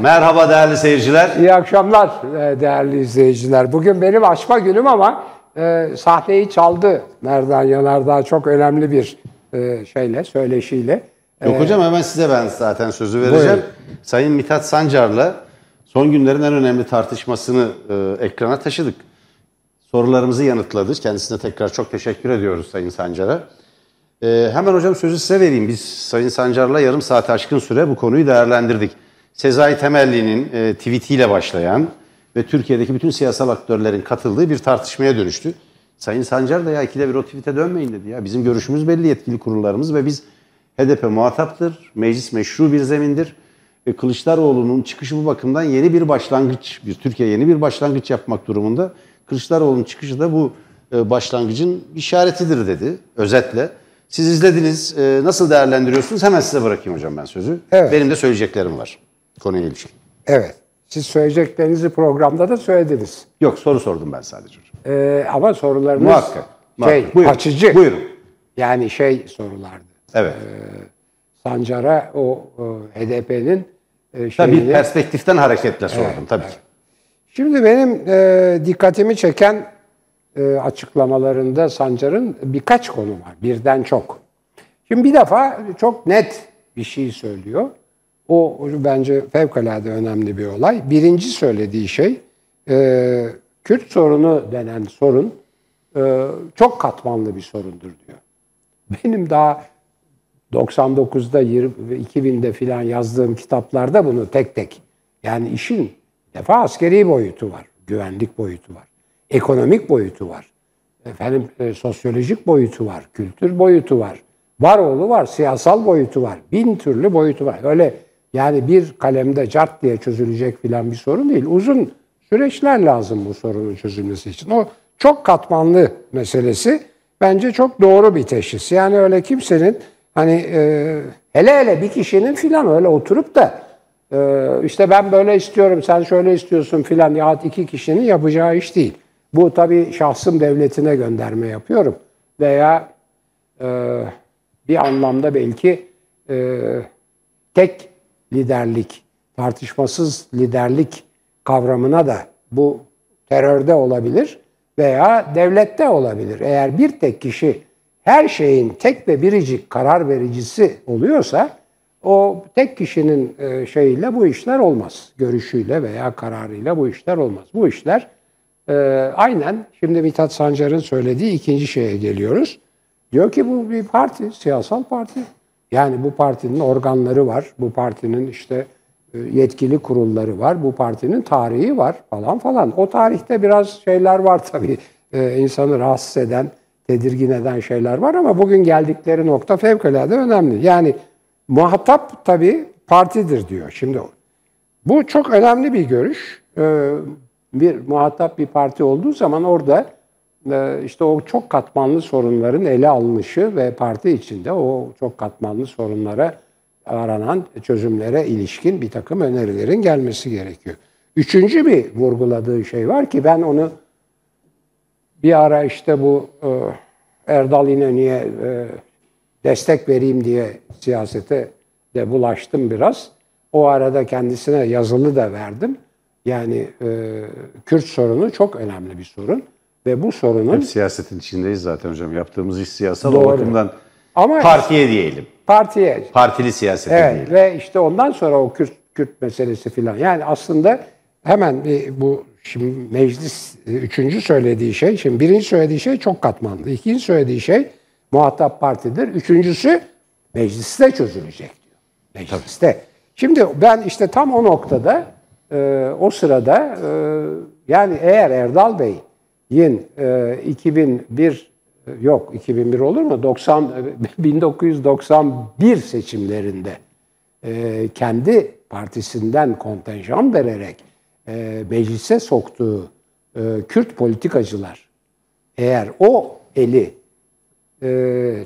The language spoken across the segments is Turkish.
Merhaba değerli seyirciler. İyi akşamlar e, değerli izleyiciler. Bugün benim açma günüm ama e, sahneyi çaldı Merdan Yanardağ çok önemli bir e, şeyle, söyleşiyle. Yok hocam hemen size ben zaten sözü vereceğim. Buyurun. Sayın Mithat Sancar'la son günlerin en önemli tartışmasını e, ekrana taşıdık. Sorularımızı yanıtladı. Kendisine tekrar çok teşekkür ediyoruz Sayın Sancar'a. E, hemen hocam sözü size vereyim. Biz Sayın Sancar'la yarım saat aşkın süre bu konuyu değerlendirdik. Sezai Temelli'nin e, tweetiyle başlayan ve Türkiye'deki bütün siyasal aktörlerin katıldığı bir tartışmaya dönüştü. Sayın Sancar da ya ikide bir o tweete dönmeyin dedi ya. Bizim görüşümüz belli yetkili kurullarımız ve biz HDP muhataptır. Meclis meşru bir zemindir. Ve Kılıçdaroğlu'nun çıkışı bu bakımdan yeni bir başlangıç, bir Türkiye yeni bir başlangıç yapmak durumunda. Kılıçdaroğlu'nun çıkışı da bu e, başlangıcın işaretidir dedi özetle. Siz izlediniz. E, Nasıl değerlendiriyorsunuz? Hemen size bırakayım hocam ben sözü. Evet. Benim de söyleyeceklerim var konuya ilişkin. Evet, siz söyleyeceklerinizi programda da söylediniz. Yok soru sordum ben sadece hocam. E, ama sorularınız Muhakkak. şey, muhakkak. Buyurun. açıcı. Buyurun. Yani şey sorulardı. Evet. Sancar'a o e, HDP'nin e, Tabii şeyini... bir perspektiften hareketle sordum tabii ki. Şimdi benim e, dikkatimi çeken e, açıklamalarında Sancar'ın birkaç konu var. Birden çok. Şimdi bir defa çok net bir şey söylüyor. O bence fevkalade önemli bir olay. Birinci söylediği şey e, Kürt sorunu denen sorun e, çok katmanlı bir sorundur diyor. Benim daha 99'da 20, ve 2000'de filan yazdığım kitaplarda bunu tek tek yani işin defa askeri boyutu var, güvenlik boyutu var, ekonomik boyutu var, efendim e, sosyolojik boyutu var, kültür boyutu var, varoğlu var, siyasal boyutu var, bin türlü boyutu var. Öyle yani bir kalemde cart diye çözülecek filan bir sorun değil. Uzun süreçler lazım bu sorunun çözülmesi için. O çok katmanlı meselesi bence çok doğru bir teşhis. Yani öyle kimsenin hani e, hele hele bir kişinin filan öyle oturup da e, işte ben böyle istiyorum sen şöyle istiyorsun filan ya iki kişinin yapacağı iş değil. Bu tabii şahsım devletine gönderme yapıyorum veya e, bir anlamda belki e, tek liderlik, tartışmasız liderlik kavramına da bu terörde olabilir veya devlette olabilir. Eğer bir tek kişi her şeyin tek ve biricik karar vericisi oluyorsa o tek kişinin e, şeyiyle bu işler olmaz. Görüşüyle veya kararıyla bu işler olmaz. Bu işler e, aynen şimdi Mithat Sancar'ın söylediği ikinci şeye geliyoruz. Diyor ki bu bir parti, siyasal parti. Yani bu partinin organları var, bu partinin işte e, yetkili kurulları var, bu partinin tarihi var falan falan. O tarihte biraz şeyler var tabii. Ee, insanı rahatsız eden, tedirgin eden şeyler var ama bugün geldikleri nokta fevkalade önemli. Yani muhatap tabii partidir diyor. Şimdi bu çok önemli bir görüş. Ee, bir muhatap bir parti olduğu zaman orada e, işte o çok katmanlı sorunların ele alınışı ve parti içinde o çok katmanlı sorunlara aranan çözümlere ilişkin bir takım önerilerin gelmesi gerekiyor. Üçüncü bir vurguladığı şey var ki ben onu bir ara işte bu e, Erdal İnönü'ye e, destek vereyim diye siyasete de bulaştım biraz. O arada kendisine yazılı da verdim. Yani e, Kürt sorunu çok önemli bir sorun ve bu sorunun Hep siyasetin içindeyiz zaten hocam. Yaptığımız iş siyasal Doğru. o bakımdan Ama- partiye diyelim. partiye Partili siyasete Evet diyelim. ve işte ondan sonra o Kürt, Kürt meselesi filan. Yani aslında hemen bir bu şimdi meclis e, üçüncü söylediği şey, şimdi birinci söylediği şey çok katmanlı. İkinci söylediği şey muhatap partidir. Üçüncüsü mecliste çözülecek diyor. Mecliste. Şimdi ben işte tam o noktada e, o sırada e, yani eğer Erdal Bey'in e, 2001 e, yok 2001 olur mu? 90 e, 1991 seçimlerinde e, kendi partisinden kontenjan vererek e, meclise soktuğu e, Kürt politikacılar eğer o eli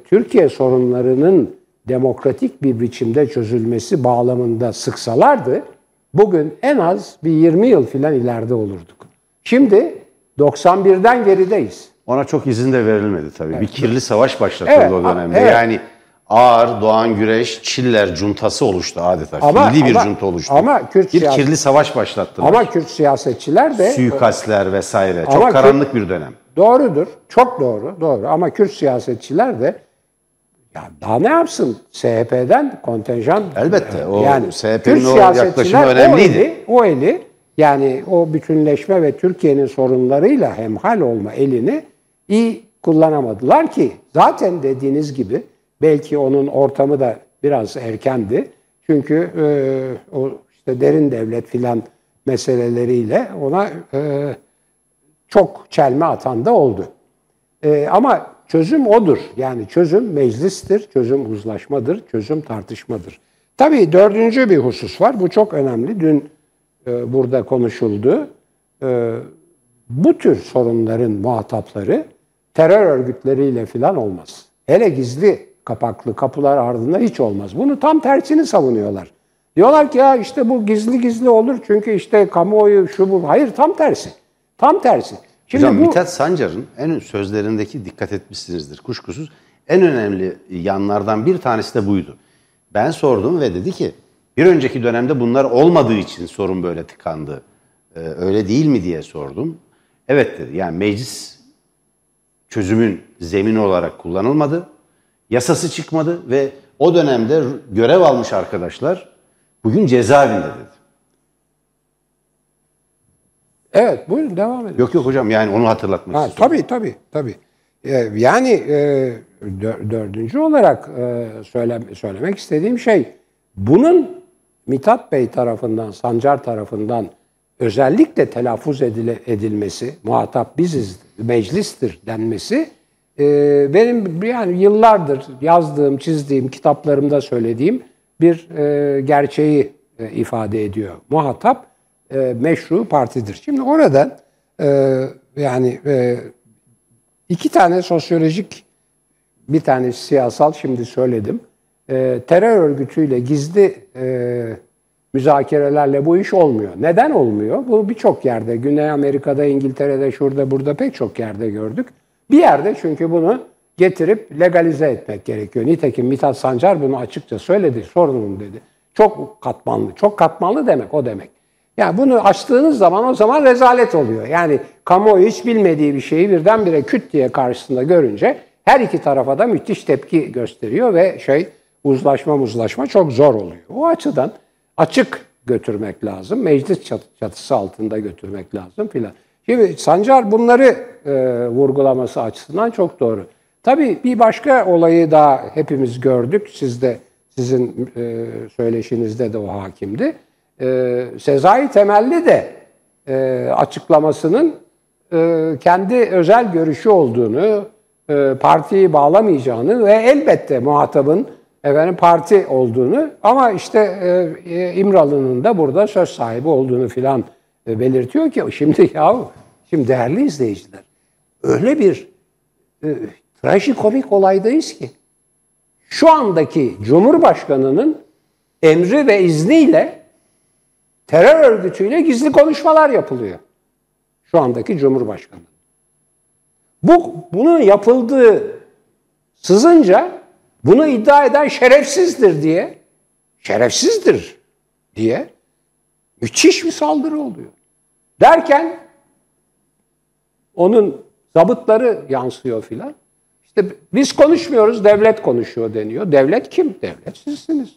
Türkiye sorunlarının demokratik bir biçimde çözülmesi bağlamında sıksalardı bugün en az bir 20 yıl filan ileride olurduk. Şimdi 91'den gerideyiz. Ona çok izin de verilmedi tabii. Bir kirli savaş başlatıldı Evet, o dönemde. evet. Yani ağır Doğan Güreş, Çiller cuntası oluştu adeta. Ama- Fiili bir ama- junta oluştu. ama Kürt bir kirli savaş başlattılar. Ama Kürt siyasetçiler de Suikastler vesaire. Ama Çok Kürt- karanlık bir dönem. Doğrudur. Çok doğru. Doğru. Ama Kürt siyasetçiler de ya daha ne yapsın? SHP'den kontenjan Elbette, o SHP'nin Kürt o yaklaşımı O önemliydi. eli, o eli yani o bütünleşme ve Türkiye'nin sorunlarıyla hemhal olma elini iyi kullanamadılar ki zaten dediğiniz gibi belki onun ortamı da biraz erkendi. Çünkü e, o işte derin devlet filan meseleleriyle ona e, çok çelme atan da oldu. Ee, ama çözüm odur. Yani çözüm meclistir, çözüm uzlaşmadır, çözüm tartışmadır. Tabii dördüncü bir husus var. Bu çok önemli. Dün e, burada konuşuldu. E, bu tür sorunların muhatapları terör örgütleriyle falan olmaz. Hele gizli kapaklı kapılar ardında hiç olmaz. Bunu tam tersini savunuyorlar. Diyorlar ki ya işte bu gizli gizli olur çünkü işte kamuoyu şu bu. Hayır tam tersi. Tam tersi. Şimdi Hocam bu Mithat Sancar'ın en sözlerindeki dikkat etmişsinizdir kuşkusuz. En önemli yanlardan bir tanesi de buydu. Ben sordum ve dedi ki bir önceki dönemde bunlar olmadığı için sorun böyle tıkandı. Ee, öyle değil mi diye sordum. Evet dedi. Yani meclis çözümün zemini olarak kullanılmadı. Yasası çıkmadı ve o dönemde görev almış arkadaşlar bugün cezaevinde dedi. evet buyurun devam edin. Yok yok hocam yani onu hatırlatmak Ha, istiyorum. tabii tabii tabii. Ee, yani e, dö- dördüncü olarak e, söyle, söylemek istediğim şey bunun Mithat Bey tarafından, Sancar tarafından özellikle telaffuz edile, edilmesi, muhatap biziz, meclistir denmesi e, benim yani yıllardır yazdığım, çizdiğim, kitaplarımda söylediğim bir e, gerçeği e, ifade ediyor. Muhatap e, meşru partidir. Şimdi orada e, yani e, iki tane sosyolojik, bir tanesi siyasal şimdi söyledim. E, terör örgütüyle gizli e, müzakerelerle bu iş olmuyor. Neden olmuyor? Bu birçok yerde, Güney Amerika'da, İngiltere'de, şurada, burada pek çok yerde gördük. Bir yerde çünkü bunu getirip legalize etmek gerekiyor. Nitekim Mithat Sancar bunu açıkça söyledi, sorunum dedi. Çok katmanlı, çok katmanlı demek o demek. Yani bunu açtığınız zaman o zaman rezalet oluyor. Yani kamuoyu hiç bilmediği bir şeyi birdenbire küt diye karşısında görünce her iki tarafa da müthiş tepki gösteriyor ve şey uzlaşma muzlaşma çok zor oluyor. O açıdan açık götürmek lazım. Meclis çat- çatısı altında götürmek lazım filan. Şimdi Sancar bunları e, vurgulaması açısından çok doğru. Tabii bir başka olayı daha hepimiz gördük. Siz de sizin e, söyleşinizde de o hakimdi. E, Sezai Temelli de e, açıklamasının e, kendi özel görüşü olduğunu, e, partiyi bağlamayacağını ve elbette muhatabın efendim parti olduğunu ama işte e, e, İmralı'nın da burada söz sahibi olduğunu filan e, belirtiyor ki şimdi ya şimdi değerli izleyiciler öyle bir e, trajikomik olaydayız ki şu andaki Cumhurbaşkanı'nın emri ve izniyle terör örgütüyle gizli konuşmalar yapılıyor. Şu andaki Cumhurbaşkanı. Bu bunun yapıldığı sızınca bunu iddia eden şerefsizdir diye şerefsizdir diye müthiş bir saldırı oluyor. Derken onun zabıtları yansıyor filan. İşte biz konuşmuyoruz, devlet konuşuyor deniyor. Devlet kim? Devlet sizsiniz.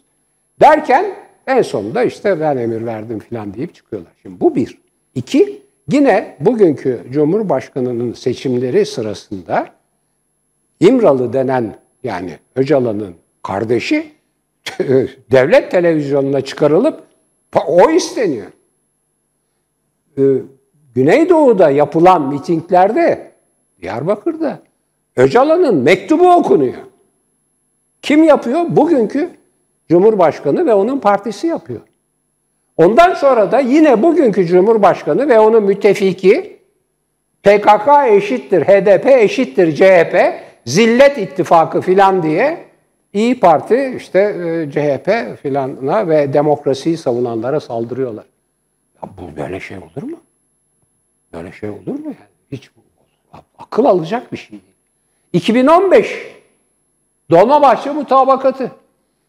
Derken en sonunda işte ben emir verdim filan deyip çıkıyorlar. Şimdi bu bir. İki, yine bugünkü Cumhurbaşkanı'nın seçimleri sırasında İmralı denen yani Öcalan'ın kardeşi devlet televizyonuna çıkarılıp o isteniyor. Ee, Güneydoğu'da yapılan mitinglerde Diyarbakır'da Öcalan'ın mektubu okunuyor. Kim yapıyor? Bugünkü Cumhurbaşkanı ve onun partisi yapıyor. Ondan sonra da yine bugünkü Cumhurbaşkanı ve onun müttefiki PKK eşittir, HDP eşittir, CHP, zillet ittifakı filan diye İyi Parti işte e, CHP filana ve demokrasiyi savunanlara saldırıyorlar. Ya bu böyle şey olur mu? Böyle şey olur mu yani? Hiç akıl alacak bir şey değil. 2015 Dolmabahçe mutabakatı.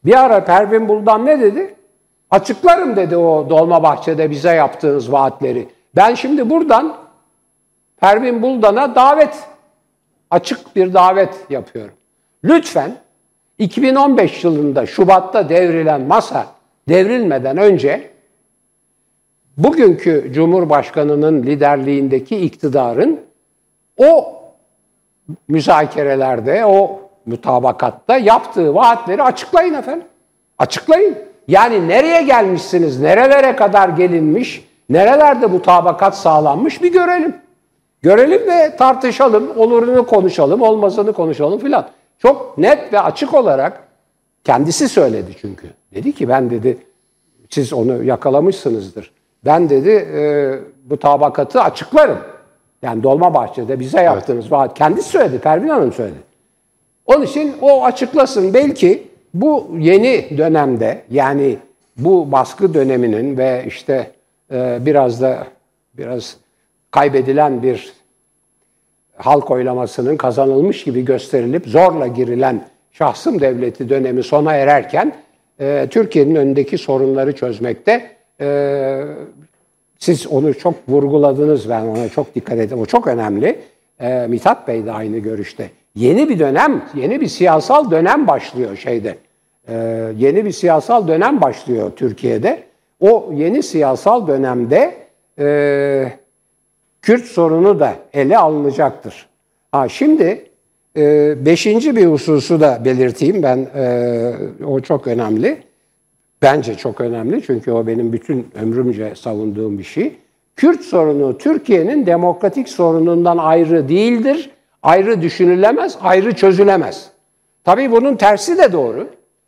Bir ara Pervin Buldan ne dedi? Açıklarım dedi o Dolmabahçe'de bize yaptığınız vaatleri. Ben şimdi buradan Pervin Buldan'a davet, açık bir davet yapıyorum. Lütfen 2015 yılında Şubat'ta devrilen masa devrilmeden önce bugünkü Cumhurbaşkanı'nın liderliğindeki iktidarın o müzakerelerde, o mutabakatta yaptığı vaatleri açıklayın efendim. Açıklayın. Yani nereye gelmişsiniz, nerelere kadar gelinmiş, nerelerde mutabakat sağlanmış bir görelim. Görelim ve tartışalım, olurunu konuşalım, olmazını konuşalım filan. Çok net ve açık olarak kendisi söyledi çünkü. Dedi ki ben dedi, siz onu yakalamışsınızdır. Ben dedi e, bu tabakatı açıklarım. Yani Dolmabahçe'de bize yaptığınız evet. vaat. Kendisi söyledi, Pervin Hanım söyledi. Onun için o açıklasın. Belki bu yeni dönemde yani bu baskı döneminin ve işte e, biraz da biraz kaybedilen bir halk oylamasının kazanılmış gibi gösterilip zorla girilen şahsım devleti dönemi sona ererken e, Türkiye'nin önündeki sorunları çözmekte e, siz onu çok vurguladınız ben ona çok dikkat ettim. O çok önemli. E, Mithat Bey de aynı görüşte. Yeni bir dönem, yeni bir siyasal dönem başlıyor şeyde. E, yeni bir siyasal dönem başlıyor Türkiye'de. O yeni siyasal dönemde e, Kürt sorunu da ele alınacaktır. Ha, şimdi e, beşinci bir hususu da belirteyim ben, e, o çok önemli. Bence çok önemli çünkü o benim bütün ömrümce savunduğum bir şey. Kürt sorunu Türkiye'nin demokratik sorunundan ayrı değildir. Ayrı düşünülemez, ayrı çözülemez. Tabii bunun tersi de doğru.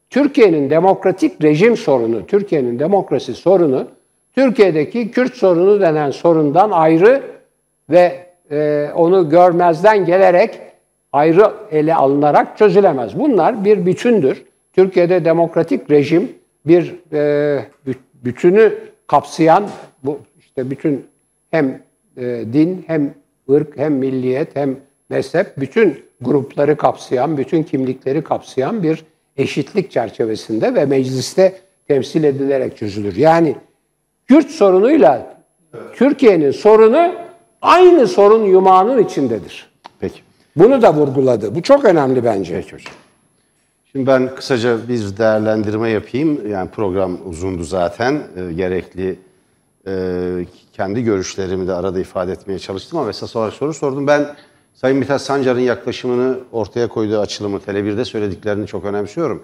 Türkiye'nin demokratik rejim sorunu, Türkiye'nin demokrasi sorunu, Türkiye'deki Kürt sorunu denen sorundan ayrı ve e, onu görmezden gelerek ayrı ele alınarak çözülemez. Bunlar bir bütündür. Türkiye'de demokratik rejim bir e, bütünü kapsayan bu işte bütün hem e, din hem ırk hem milliyet hem mezhep bütün grupları kapsayan, bütün kimlikleri kapsayan bir eşitlik çerçevesinde ve mecliste temsil edilerek çözülür. Yani Kürt sorunuyla Türkiye'nin sorunu aynı sorun yumağının içindedir. Peki. Bunu da vurguladı. Bu çok önemli bence. Peki hocam. Şimdi ben kısaca bir değerlendirme yapayım. Yani program uzundu zaten. E, gerekli e, kendi görüşlerimi de arada ifade etmeye çalıştım ama esas olarak soru sordum. Ben Sayın Mithat Sancar'ın yaklaşımını ortaya koyduğu açılımı Tele1'de söylediklerini çok önemsiyorum.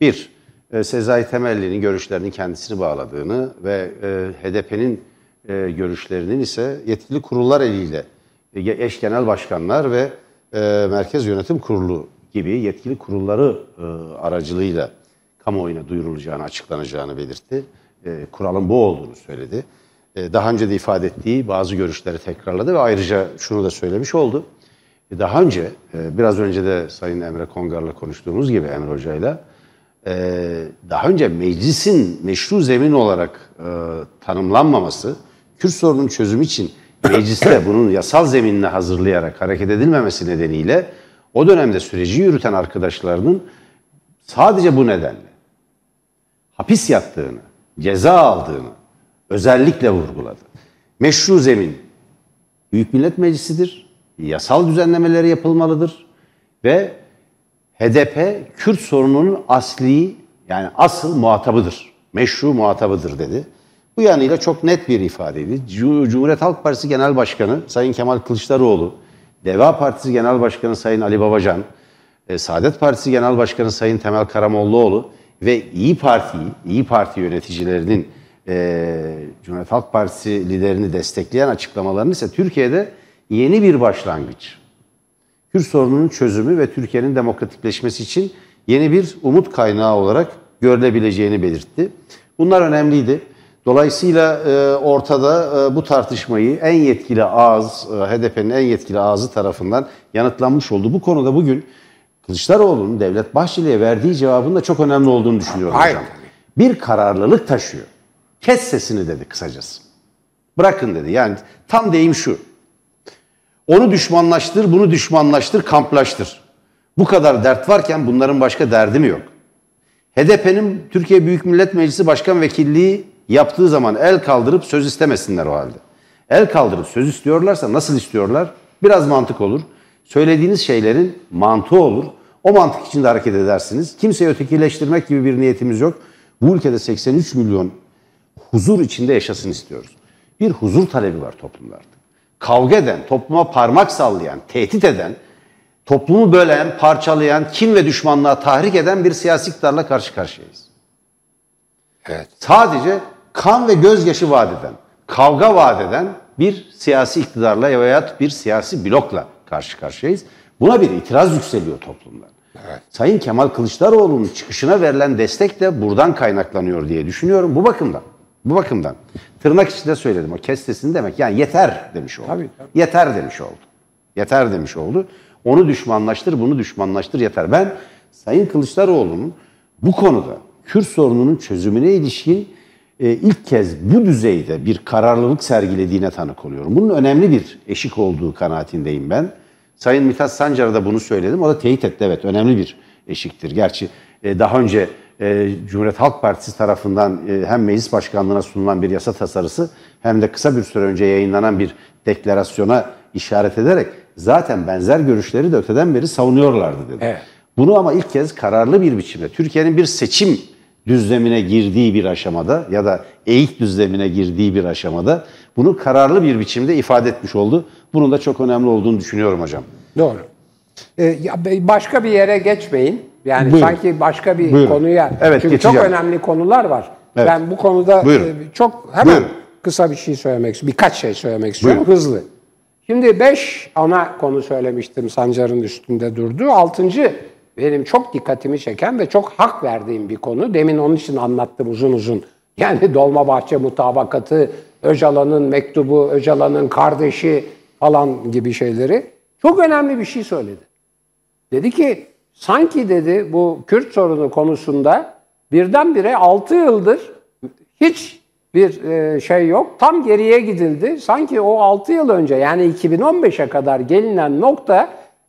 Bir, e, Sezai Temelli'nin görüşlerinin kendisini bağladığını ve e, HDP'nin e, görüşlerinin ise yetkili kurullar eliyle e, eş genel başkanlar ve e, Merkez Yönetim Kurulu gibi yetkili kurulları e, aracılığıyla kamuoyuna duyurulacağını, açıklanacağını belirtti. E, kuralın bu olduğunu söyledi. E, daha önce de ifade ettiği bazı görüşleri tekrarladı ve ayrıca şunu da söylemiş oldu. E, daha önce, e, biraz önce de Sayın Emre Kongar'la konuştuğumuz gibi Emre Hoca'yla, e, daha önce meclisin meşru zemin olarak e, tanımlanmaması, Kürt sorunun çözümü için mecliste bunun yasal zeminini hazırlayarak hareket edilmemesi nedeniyle o dönemde süreci yürüten arkadaşlarının sadece bu nedenle hapis yattığını, ceza aldığını özellikle vurguladı. Meşru zemin Büyük Millet Meclisi'dir. Yasal düzenlemeleri yapılmalıdır ve HDP Kürt sorununun asli yani asıl muhatabıdır. Meşru muhatabıdır dedi. Bu yanıyla çok net bir ifadeydi. Cumhuriyet Halk Partisi Genel Başkanı Sayın Kemal Kılıçdaroğlu Deva Partisi Genel Başkanı Sayın Ali Babacan, e, Saadet Partisi Genel Başkanı Sayın Temel Karamollaoğlu ve İyi Parti, İyi Parti yöneticilerinin e, Cumhuriyet Halk Partisi liderini destekleyen açıklamalarını ise Türkiye'de yeni bir başlangıç. Kürt sorununun çözümü ve Türkiye'nin demokratikleşmesi için yeni bir umut kaynağı olarak görülebileceğini belirtti. Bunlar önemliydi. Dolayısıyla e, ortada e, bu tartışmayı en yetkili ağız, e, HDP'nin en yetkili ağzı tarafından yanıtlanmış oldu. Bu konuda bugün Kılıçdaroğlu'nun Devlet Bahçeli'ye verdiği cevabın da çok önemli olduğunu düşünüyorum Hayır. hocam. Bir kararlılık taşıyor. Kes sesini dedi kısacası. Bırakın dedi. Yani tam deyim şu. Onu düşmanlaştır, bunu düşmanlaştır, kamplaştır. Bu kadar dert varken bunların başka derdi mi yok? HDP'nin Türkiye Büyük Millet Meclisi Başkan Vekilliği yaptığı zaman el kaldırıp söz istemesinler o halde. El kaldırıp söz istiyorlarsa nasıl istiyorlar? Biraz mantık olur. Söylediğiniz şeylerin mantığı olur. O mantık içinde hareket edersiniz. Kimseyi ötekileştirmek gibi bir niyetimiz yok. Bu ülkede 83 milyon huzur içinde yaşasın istiyoruz. Bir huzur talebi var toplumlarda. Kavga eden, topluma parmak sallayan, tehdit eden, toplumu bölen, parçalayan, kim ve düşmanlığa tahrik eden bir siyasi iktidarla karşı karşıyayız. Evet. Sadece kan ve gözyaşı vaat eden, kavga vaat eden bir siyasi iktidarla veya bir siyasi blokla karşı karşıyayız. Buna bir itiraz yükseliyor toplumda. Evet. Sayın Kemal Kılıçdaroğlu'nun çıkışına verilen destek de buradan kaynaklanıyor diye düşünüyorum bu bakımdan. Bu bakımdan. Tırnak içinde söyledim o kestesini demek. Yani yeter demiş oldu. Tabii, tabii. Yeter demiş oldu. Yeter demiş oldu. Onu düşmanlaştır, bunu düşmanlaştır yeter. Ben Sayın Kılıçdaroğlu'nun bu konuda Kürt sorununun çözümüne ilişkin ilk kez bu düzeyde bir kararlılık sergilediğine tanık oluyorum. Bunun önemli bir eşik olduğu kanaatindeyim ben. Sayın Mithat Sancar'a da bunu söyledim. O da teyit etti. Evet önemli bir eşiktir. Gerçi e, daha önce e, Cumhuriyet Halk Partisi tarafından e, hem meclis başkanlığına sunulan bir yasa tasarısı hem de kısa bir süre önce yayınlanan bir deklarasyona işaret ederek zaten benzer görüşleri de öteden beri savunuyorlardı dedi. Evet. Bunu ama ilk kez kararlı bir biçimde Türkiye'nin bir seçim düzlemine girdiği bir aşamada ya da eğik düzlemine girdiği bir aşamada bunu kararlı bir biçimde ifade etmiş oldu. Bunun da çok önemli olduğunu düşünüyorum hocam. Doğru. Ee, başka bir yere geçmeyin. Yani Buyurun. sanki başka bir Buyurun. konuya. Evet, Çünkü geçeceğim. çok önemli konular var. Evet. Ben bu konuda Buyurun. E, çok hemen Buyurun. kısa bir şey söylemek istiyorum. Birkaç şey söylemek istiyorum Buyurun. hızlı. Şimdi beş ana konu söylemiştim Sancar'ın üstünde durdu. Altıncı benim çok dikkatimi çeken ve çok hak verdiğim bir konu. Demin onun için anlattım uzun uzun. Yani Dolmabahçe mutabakatı, Öcalan'ın mektubu, Öcalan'ın kardeşi falan gibi şeyleri. Çok önemli bir şey söyledi. Dedi ki sanki dedi bu Kürt sorunu konusunda birdenbire 6 yıldır hiç bir e, şey yok. Tam geriye gidildi. Sanki o 6 yıl önce yani 2015'e kadar gelinen nokta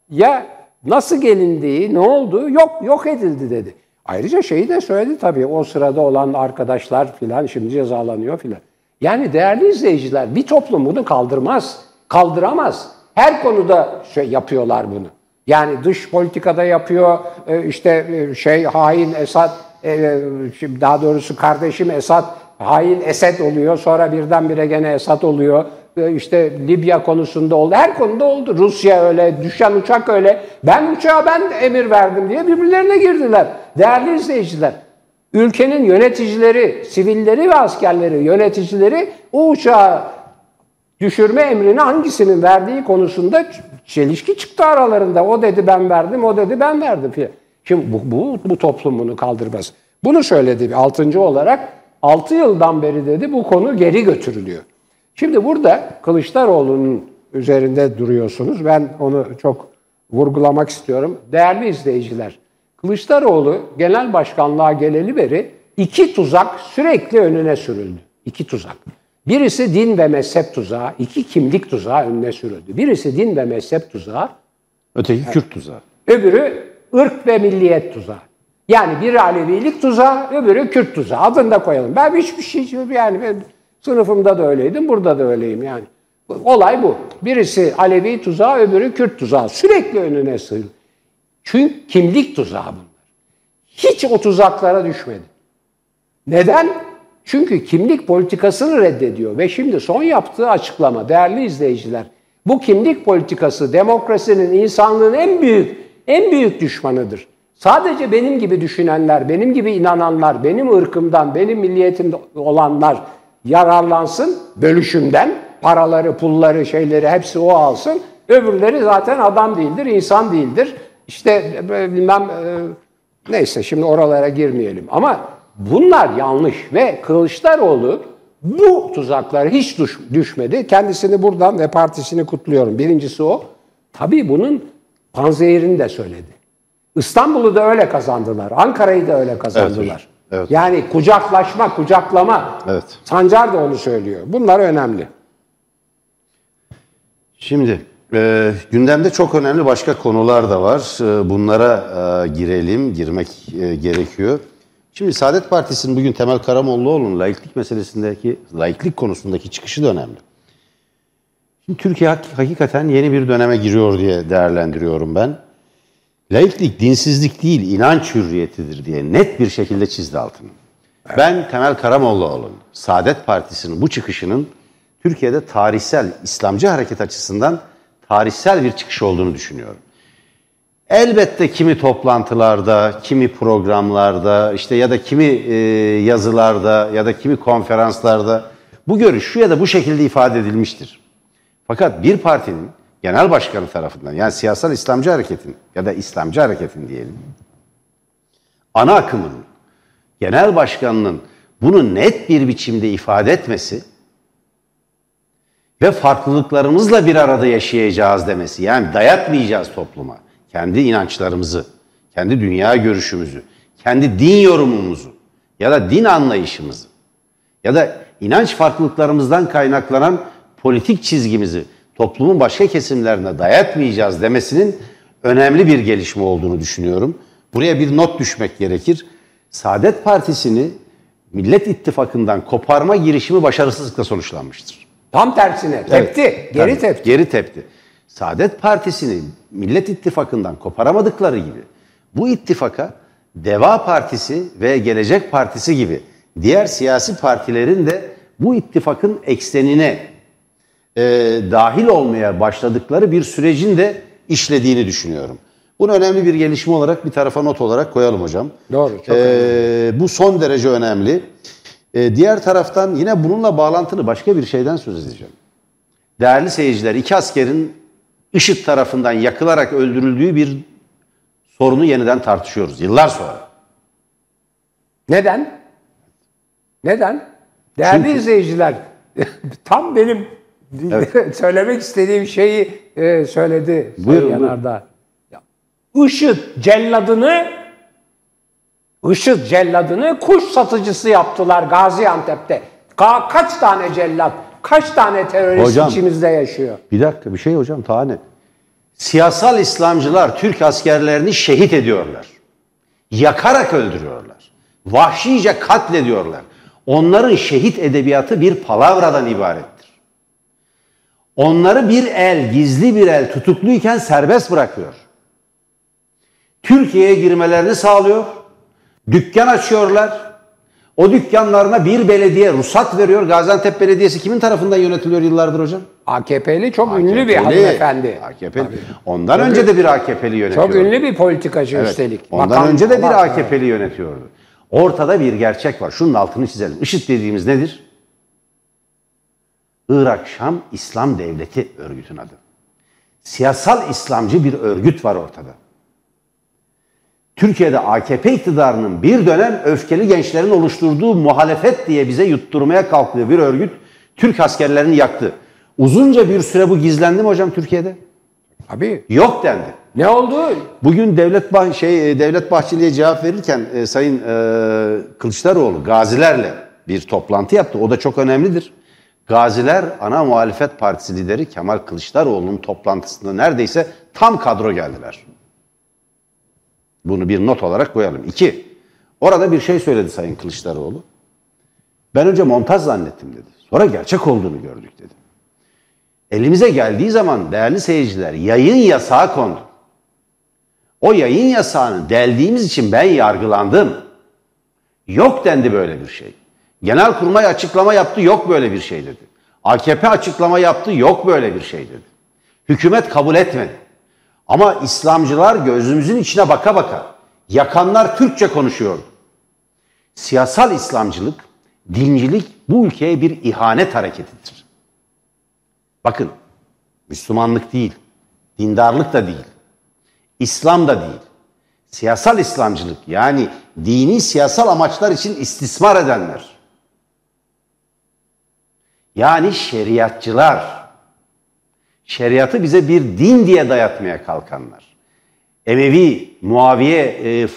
ya nasıl gelindiği, ne olduğu yok yok edildi dedi. Ayrıca şeyi de söyledi tabii o sırada olan arkadaşlar filan şimdi cezalanıyor filan. Yani değerli izleyiciler bir toplum bunu kaldırmaz, kaldıramaz. Her konuda şey yapıyorlar bunu. Yani dış politikada yapıyor, e, işte e, şey hain Esad, e, daha doğrusu kardeşim Esad hain Esed oluyor. Sonra birdenbire gene Esad oluyor. İşte Libya konusunda oldu. Her konuda oldu. Rusya öyle, düşen uçak öyle. Ben uçağa ben emir verdim diye birbirlerine girdiler. Değerli izleyiciler. Ülkenin yöneticileri, sivilleri ve askerleri, yöneticileri o uçağı düşürme emrini hangisinin verdiği konusunda çelişki çıktı aralarında. O dedi ben verdim, o dedi ben verdim. Şimdi bu, bu, bu toplum bunu kaldırmaz. Bunu söyledi altıncı olarak. Altı yıldan beri dedi bu konu geri götürülüyor. Şimdi burada Kılıçdaroğlu'nun üzerinde duruyorsunuz. Ben onu çok vurgulamak istiyorum. Değerli izleyiciler, Kılıçdaroğlu genel başkanlığa geleli beri iki tuzak sürekli önüne sürüldü. İki tuzak. Birisi din ve mezhep tuzağı, iki kimlik tuzağı önüne sürüldü. Birisi din ve mezhep tuzağı. Öteki Kürt tuzağı. Öbürü ırk ve milliyet tuzağı. Yani bir Alevilik tuzağı, öbürü Kürt tuzağı. Adını da koyalım. Ben hiçbir şey yani ben sınıfımda da öyleydim, burada da öyleyim yani. Olay bu. Birisi Alevi tuzağı, öbürü Kürt tuzağı. Sürekli önüne sığır. Çünkü kimlik tuzağı bunlar. Hiç o tuzaklara düşmedi. Neden? Çünkü kimlik politikasını reddediyor ve şimdi son yaptığı açıklama değerli izleyiciler bu kimlik politikası demokrasinin insanlığın en büyük en büyük düşmanıdır. Sadece benim gibi düşünenler, benim gibi inananlar, benim ırkımdan, benim milliyetimde olanlar yararlansın bölüşümden. Paraları, pulları, şeyleri hepsi o alsın. Öbürleri zaten adam değildir, insan değildir. İşte e, bilmem e, neyse şimdi oralara girmeyelim. Ama bunlar yanlış ve Kılıçdaroğlu bu tuzaklara hiç düş, düşmedi. Kendisini buradan ve partisini kutluyorum. Birincisi o. Tabii bunun panzehirini de söyledi. İstanbul'u da öyle kazandılar. Ankara'yı da öyle kazandılar. Evet. Yani kucaklaşma, kucaklama. Evet. Sancar da onu söylüyor. Bunlar önemli. Şimdi E, gündemde çok önemli başka konular da var. E, bunlara e, girelim, girmek e, gerekiyor. Şimdi Saadet Partisi'nin bugün Temel Karamollaoğlu'nun laiklik meselesindeki, laiklik konusundaki çıkışı da önemli. Şimdi Türkiye hakikaten yeni bir döneme giriyor diye değerlendiriyorum ben. Laiklik dinsizlik değil, inanç hürriyetidir diye net bir şekilde çizdi altını. Evet. Ben Temel Karamollaoğlu'nun Saadet Partisi'nin bu çıkışının Türkiye'de tarihsel, İslamcı hareket açısından tarihsel bir çıkış olduğunu düşünüyorum. Elbette kimi toplantılarda, kimi programlarda, işte ya da kimi e, yazılarda ya da kimi konferanslarda bu görüş şu ya da bu şekilde ifade edilmiştir. Fakat bir partinin genel başkanı tarafından yani siyasal İslamcı hareketin ya da İslamcı hareketin diyelim ana akımının genel başkanının bunu net bir biçimde ifade etmesi ve farklılıklarımızla bir arada yaşayacağız demesi. Yani dayatmayacağız topluma. Kendi inançlarımızı, kendi dünya görüşümüzü, kendi din yorumumuzu ya da din anlayışımızı ya da inanç farklılıklarımızdan kaynaklanan politik çizgimizi toplumun başka kesimlerine dayatmayacağız demesinin önemli bir gelişme olduğunu düşünüyorum. Buraya bir not düşmek gerekir. Saadet Partisi'ni Millet İttifakı'ndan koparma girişimi başarısızlıkla sonuçlanmıştır. Tam tersine tepti, evet, geri tepti. Geri tepti. Saadet Partisi'ni Millet İttifakı'ndan koparamadıkları gibi bu ittifaka Deva Partisi ve Gelecek Partisi gibi diğer siyasi partilerin de bu ittifakın eksenine e, dahil olmaya başladıkları bir sürecin de işlediğini düşünüyorum. Bunu önemli bir gelişme olarak bir tarafa not olarak koyalım hocam. Doğru. Çok ee, bu son derece önemli. Ee, diğer taraftan yine bununla bağlantılı başka bir şeyden söz edeceğim. Değerli seyirciler, iki askerin IŞİD tarafından yakılarak öldürüldüğü bir sorunu yeniden tartışıyoruz yıllar sonra. Neden? Neden? Değerli Çünkü... izleyiciler, tam benim evet. söylemek istediğim şeyi e, söyledi Buyurun, Sayın Yanardağ. IŞİD celladını IŞİD celladını kuş satıcısı yaptılar Gaziantep'te. Ka kaç tane cellat, kaç tane terörist hocam, içimizde yaşıyor? Bir dakika bir şey hocam tane. Siyasal İslamcılar Türk askerlerini şehit ediyorlar. Yakarak öldürüyorlar. Vahşice katlediyorlar. Onların şehit edebiyatı bir palavradan ibarettir. Onları bir el, gizli bir el tutukluyken serbest bırakıyor. Türkiye'ye girmelerini sağlıyor. Dükkan açıyorlar. O dükkanlarına bir belediye ruhsat veriyor. Gaziantep Belediyesi kimin tarafından yönetiliyor yıllardır hocam? AKP'li çok AKP'li, ünlü bir hanımefendi. AKP'li. Ondan Tabii. önce de bir AKP'li yönetiyordu. Çok ünlü bir politikacı evet. üstelik. Ondan Makam, önce de bir AKP'li yönetiyordu. Ortada bir gerçek var. Şunun altını çizelim. IŞİD dediğimiz nedir? Irak Şam İslam Devleti örgütün adı. Siyasal İslamcı bir örgüt var ortada. Türkiye'de AKP iktidarının bir dönem öfkeli gençlerin oluşturduğu muhalefet diye bize yutturmaya kalktığı bir örgüt Türk askerlerini yaktı. Uzunca bir süre bu gizlendi mi hocam Türkiye'de? Abi yok dendi. Ne oldu? Bugün Devlet bah şey e, Devlet Bahçeli'ye cevap verirken e, Sayın e, Kılıçdaroğlu gazilerle bir toplantı yaptı. O da çok önemlidir. Gaziler ana muhalefet partisi lideri Kemal Kılıçdaroğlu'nun toplantısında neredeyse tam kadro geldiler. Bunu bir not olarak koyalım. İki, orada bir şey söyledi Sayın Kılıçdaroğlu. Ben önce montaj zannettim dedi. Sonra gerçek olduğunu gördük dedi. Elimize geldiği zaman değerli seyirciler yayın yasağı kondu. O yayın yasağını deldiğimiz için ben yargılandım. Yok dendi böyle bir şey. Genelkurmay açıklama yaptı yok böyle bir şey dedi. AKP açıklama yaptı yok böyle bir şey dedi. Hükümet kabul etmedi. Ama İslamcılar gözümüzün içine baka baka yakanlar Türkçe konuşuyordu. Siyasal İslamcılık, dincilik bu ülkeye bir ihanet hareketidir. Bakın, Müslümanlık değil, dindarlık da değil, İslam da değil. Siyasal İslamcılık yani dini siyasal amaçlar için istismar edenler. Yani şeriatçılar şeriatı bize bir din diye dayatmaya kalkanlar. Emevi, Muaviye e, e,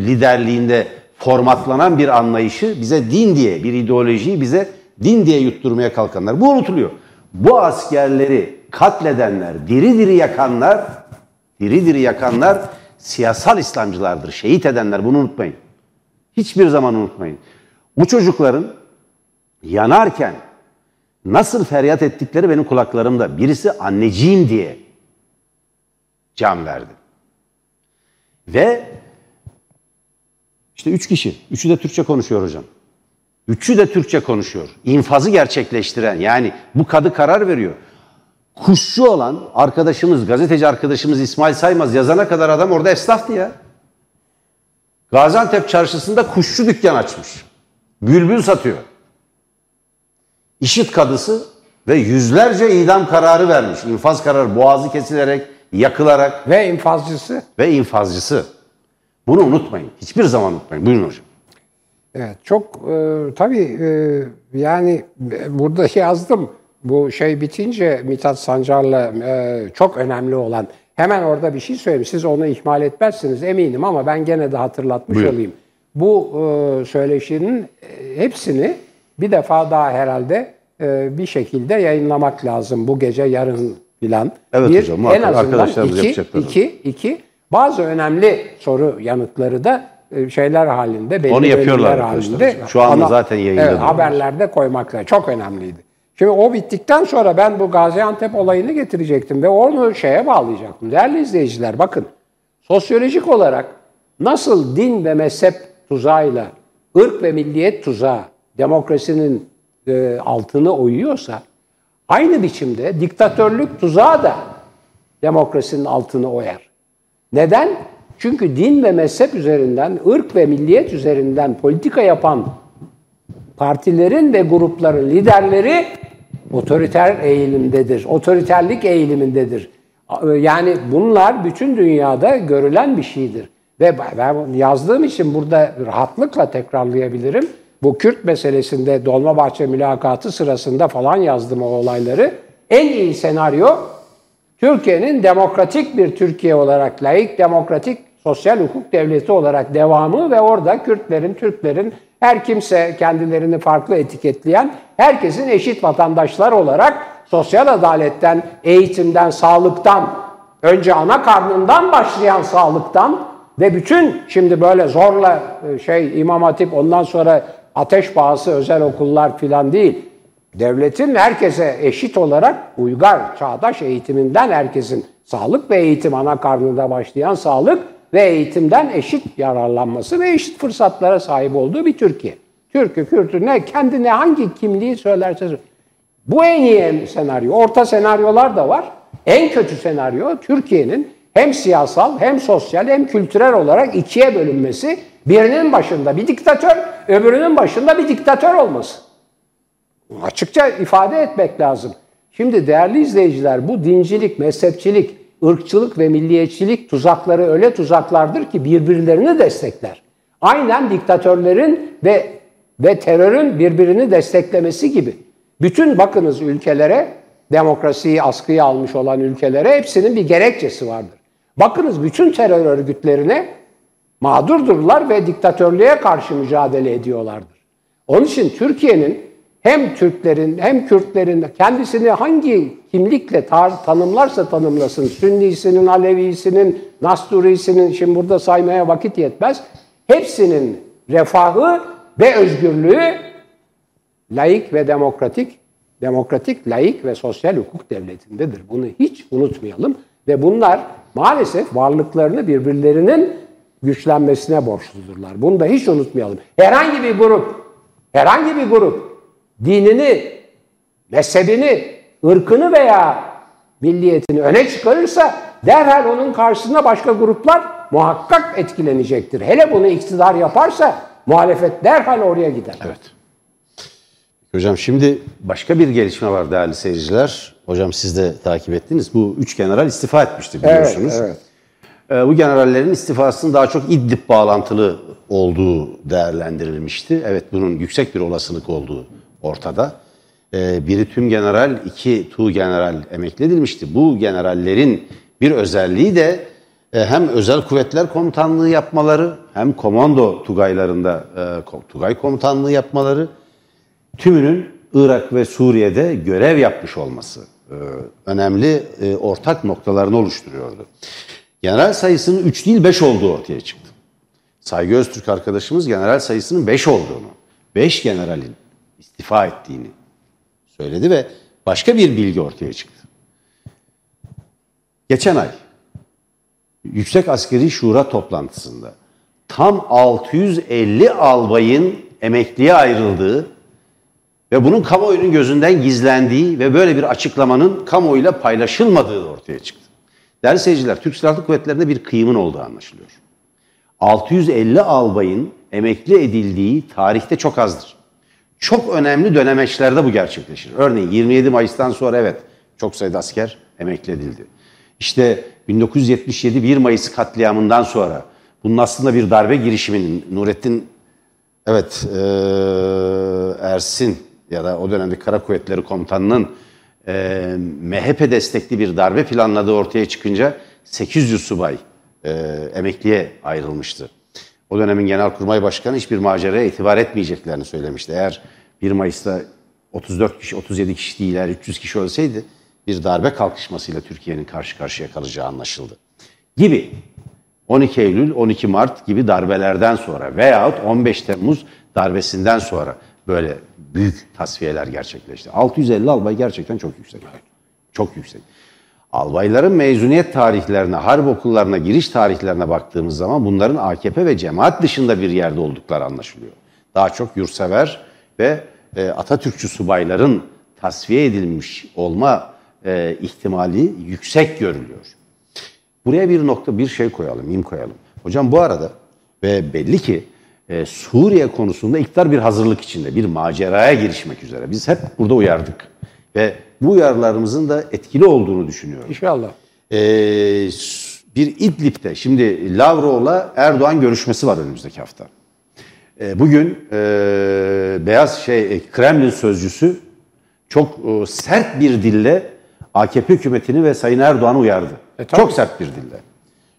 liderliğinde formatlanan bir anlayışı bize din diye, bir ideolojiyi bize din diye yutturmaya kalkanlar. Bu unutuluyor. Bu askerleri katledenler, diri diri yakanlar, diri diri yakanlar siyasal İslamcılardır. Şehit edenler bunu unutmayın. Hiçbir zaman unutmayın. Bu çocukların yanarken nasıl feryat ettikleri benim kulaklarımda. Birisi anneciğim diye can verdi. Ve işte üç kişi. Üçü de Türkçe konuşuyor hocam. Üçü de Türkçe konuşuyor. İnfazı gerçekleştiren yani bu kadı karar veriyor. Kuşçu olan arkadaşımız, gazeteci arkadaşımız İsmail Saymaz yazana kadar adam orada esnaftı ya. Gaziantep çarşısında kuşçu dükkan açmış. Bülbül satıyor. İşit kadısı ve yüzlerce idam kararı vermiş. İnfaz kararı boğazı kesilerek, yakılarak. Ve infazcısı. Ve infazcısı. Bunu unutmayın. Hiçbir zaman unutmayın. Buyurun hocam. Evet çok e, tabii e, yani burada yazdım. Bu şey bitince Mithat Sancar'la e, çok önemli olan hemen orada bir şey söyleyeyim. Siz onu ihmal etmezsiniz eminim ama ben gene de hatırlatmış Buyurun. olayım. Bu e, söyleşinin e, hepsini bir defa daha herhalde e, bir şekilde yayınlamak lazım bu gece yarın filan. Evet bir, hocam en azından iki, iki, iki, bazı önemli soru yanıtları da e, şeyler halinde, belli Onu yapıyorlar halinde. Şu anda ana, zaten yayında. Evet, haberlerde koymakla çok önemliydi. Şimdi o bittikten sonra ben bu Gaziantep olayını getirecektim ve onu şeye bağlayacaktım. Değerli izleyiciler bakın sosyolojik olarak nasıl din ve mezhep tuzağıyla ırk ve milliyet tuzağı demokrasinin e, altını oyuyorsa aynı biçimde diktatörlük tuzağı da demokrasinin altını oyar. Neden? Çünkü din ve mezhep üzerinden, ırk ve milliyet üzerinden politika yapan partilerin ve grupların liderleri otoriter eğilimdedir. Otoriterlik eğilimindedir. Yani bunlar bütün dünyada görülen bir şeydir. Ve ben yazdığım için burada rahatlıkla tekrarlayabilirim. Bu Kürt meselesinde Dolmabahçe mülakatı sırasında falan yazdım o olayları. En iyi senaryo Türkiye'nin demokratik bir Türkiye olarak, layık demokratik sosyal hukuk devleti olarak devamı ve orada Kürtlerin, Türklerin, her kimse kendilerini farklı etiketleyen, herkesin eşit vatandaşlar olarak sosyal adaletten, eğitimden, sağlıktan, önce ana karnından başlayan sağlıktan ve bütün şimdi böyle zorla e, şey İmam Hatip ondan sonra ateş pahası özel okullar filan değil. Devletin herkese eşit olarak uygar, çağdaş eğitiminden herkesin sağlık ve eğitim ana karnında başlayan sağlık ve eğitimden eşit yararlanması ve eşit fırsatlara sahip olduğu bir Türkiye. Türk'ü, Kürt'ü ne, kendine hangi kimliği söylerse Bu en iyi senaryo. Orta senaryolar da var. En kötü senaryo Türkiye'nin hem siyasal hem sosyal hem kültürel olarak ikiye bölünmesi. Birinin başında bir diktatör, öbürünün başında bir diktatör olması. Açıkça ifade etmek lazım. Şimdi değerli izleyiciler bu dincilik, mezhepçilik, ırkçılık ve milliyetçilik tuzakları öyle tuzaklardır ki birbirlerini destekler. Aynen diktatörlerin ve ve terörün birbirini desteklemesi gibi. Bütün bakınız ülkelere, demokrasiyi askıya almış olan ülkelere hepsinin bir gerekçesi vardır. Bakınız bütün terör örgütlerine mağdurdurlar ve diktatörlüğe karşı mücadele ediyorlardır. Onun için Türkiye'nin hem Türklerin hem Kürtlerin kendisini hangi kimlikle tar- tanımlarsa tanımlasın, Sünnisinin, Alevisinin, Nasturisinin, şimdi burada saymaya vakit yetmez, hepsinin refahı ve özgürlüğü laik ve demokratik, demokratik, laik ve sosyal hukuk devletindedir. Bunu hiç unutmayalım ve bunlar maalesef varlıklarını birbirlerinin güçlenmesine borçludurlar. Bunu da hiç unutmayalım. Herhangi bir grup, herhangi bir grup dinini, mezhebini, ırkını veya milliyetini öne çıkarırsa derhal onun karşısında başka gruplar muhakkak etkilenecektir. Hele bunu iktidar yaparsa muhalefet derhal oraya gider. Evet. Hocam şimdi başka bir gelişme var değerli seyirciler. Hocam siz de takip ettiniz. Bu üç general istifa etmişti biliyorsunuz. Evet, evet. Bu generallerin istifasının daha çok İdlib bağlantılı olduğu değerlendirilmişti. Evet bunun yüksek bir olasılık olduğu ortada. Ee, biri tüm general, iki tu general emekli edilmişti. Bu generallerin bir özelliği de e, hem özel kuvvetler komutanlığı yapmaları, hem komando tugaylarında e, tugay komutanlığı yapmaları, tümünün Irak ve Suriye'de görev yapmış olması. e, önemli ortak noktalarını oluşturuyordu. General sayısının 3 değil 5 olduğu ortaya çıktı. Saygı Öztürk arkadaşımız general sayısının 5 olduğunu, 5 generalin istifa ettiğini söyledi ve başka bir bilgi ortaya çıktı. Geçen ay Yüksek Askeri Şura toplantısında tam 650 albayın emekliye ayrıldığı ve bunun kamuoyunun gözünden gizlendiği ve böyle bir açıklamanın kamuoyuyla paylaşılmadığı ortaya çıktı. Değerli seyirciler, Türk Silahlı Kuvvetleri'nde bir kıyımın olduğu anlaşılıyor. 650 albayın emekli edildiği tarihte çok azdır. Çok önemli dönemeçlerde bu gerçekleşir. Örneğin 27 Mayıs'tan sonra evet çok sayıda asker emekli edildi. İşte 1977 1 Mayıs katliamından sonra bunun aslında bir darbe girişiminin Nurettin evet e, Ersin ya da o dönemde Kara Kuvvetleri Komutanı'nın e, MHP destekli bir darbe planladığı ortaya çıkınca 800 subay e, emekliye ayrılmıştı. O dönemin Genelkurmay Başkanı hiçbir maceraya itibar etmeyeceklerini söylemişti. Eğer 1 Mayıs'ta 34 kişi, 37 kişi değil, eğer 300 kişi ölseydi bir darbe kalkışmasıyla Türkiye'nin karşı karşıya kalacağı anlaşıldı. Gibi 12 Eylül, 12 Mart gibi darbelerden sonra veyahut 15 Temmuz darbesinden sonra böyle büyük tasfiyeler gerçekleşti. 650 albay gerçekten çok yüksek. Çok yüksek. Albayların mezuniyet tarihlerine, harp okullarına giriş tarihlerine baktığımız zaman bunların AKP ve cemaat dışında bir yerde oldukları anlaşılıyor. Daha çok yurtsever ve e, Atatürkçü subayların tasfiye edilmiş olma e, ihtimali yüksek görülüyor. Buraya bir nokta, bir şey koyalım, im koyalım. Hocam bu arada ve belli ki e, Suriye konusunda iktidar bir hazırlık içinde, bir maceraya girişmek üzere. Biz hep burada uyardık. Ve bu uyarılarımızın da etkili olduğunu düşünüyorum. İnşallah. Ee, bir İdlib'de, şimdi Lavrov'la Erdoğan görüşmesi var önümüzdeki hafta. Ee, bugün e, Beyaz şey Kremlin sözcüsü çok e, sert bir dille AKP hükümetini ve Sayın Erdoğan'ı uyardı. E, çok sert bir dille.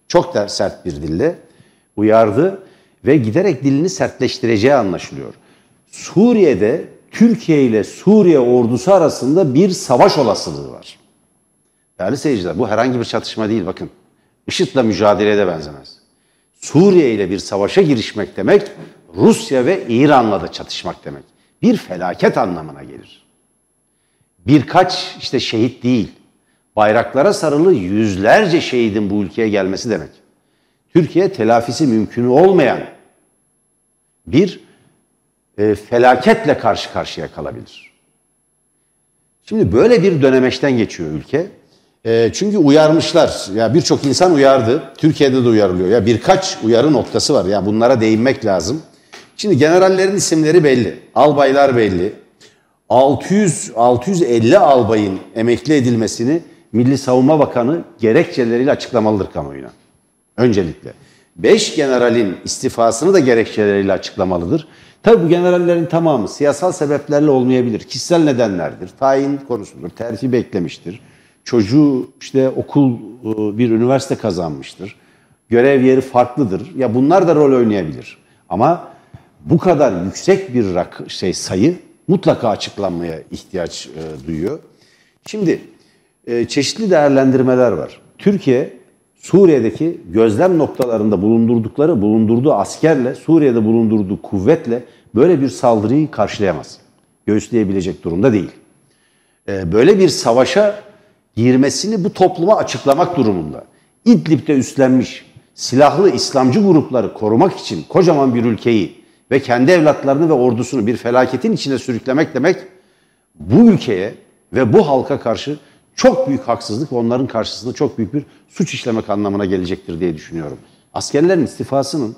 Çok da sert bir dille uyardı ve giderek dilini sertleştireceği anlaşılıyor. Suriye'de Türkiye ile Suriye ordusu arasında bir savaş olasılığı var. Değerli seyirciler bu herhangi bir çatışma değil bakın. IŞİD'le mücadeleye de benzemez. Suriye ile bir savaşa girişmek demek Rusya ve İran'la da çatışmak demek. Bir felaket anlamına gelir. Birkaç işte şehit değil, bayraklara sarılı yüzlerce şehidin bu ülkeye gelmesi demek. Türkiye telafisi mümkün olmayan bir e, felaketle karşı karşıya kalabilir. Şimdi böyle bir dönemeçten geçiyor ülke. E, çünkü uyarmışlar. Ya birçok insan uyardı. Türkiye'de de uyarılıyor. Ya birkaç uyarı noktası var. Ya bunlara değinmek lazım. Şimdi generallerin isimleri belli. Albaylar belli. 600 650 albayın emekli edilmesini Milli Savunma Bakanı gerekçeleriyle açıklamalıdır kamuoyuna. Öncelikle. 5 generalin istifasını da gerekçeleriyle açıklamalıdır. Tabi bu generallerin tamamı siyasal sebeplerle olmayabilir. Kişisel nedenlerdir. Tayin konusudur. Terfi beklemiştir. Çocuğu işte okul e, bir üniversite kazanmıştır. Görev yeri farklıdır. Ya bunlar da rol oynayabilir. Ama bu kadar yüksek bir rak şey sayı mutlaka açıklanmaya ihtiyaç e, duyuyor. Şimdi e, çeşitli değerlendirmeler var. Türkiye Suriye'deki gözlem noktalarında bulundurdukları, bulundurduğu askerle, Suriye'de bulundurduğu kuvvetle böyle bir saldırıyı karşılayamaz. Göğüsleyebilecek durumda değil. Ee, böyle bir savaşa girmesini bu topluma açıklamak durumunda. İdlib'de üstlenmiş silahlı İslamcı grupları korumak için kocaman bir ülkeyi ve kendi evlatlarını ve ordusunu bir felaketin içine sürüklemek demek bu ülkeye ve bu halka karşı çok büyük haksızlık ve onların karşısında çok büyük bir suç işlemek anlamına gelecektir diye düşünüyorum. Askerlerin istifasının,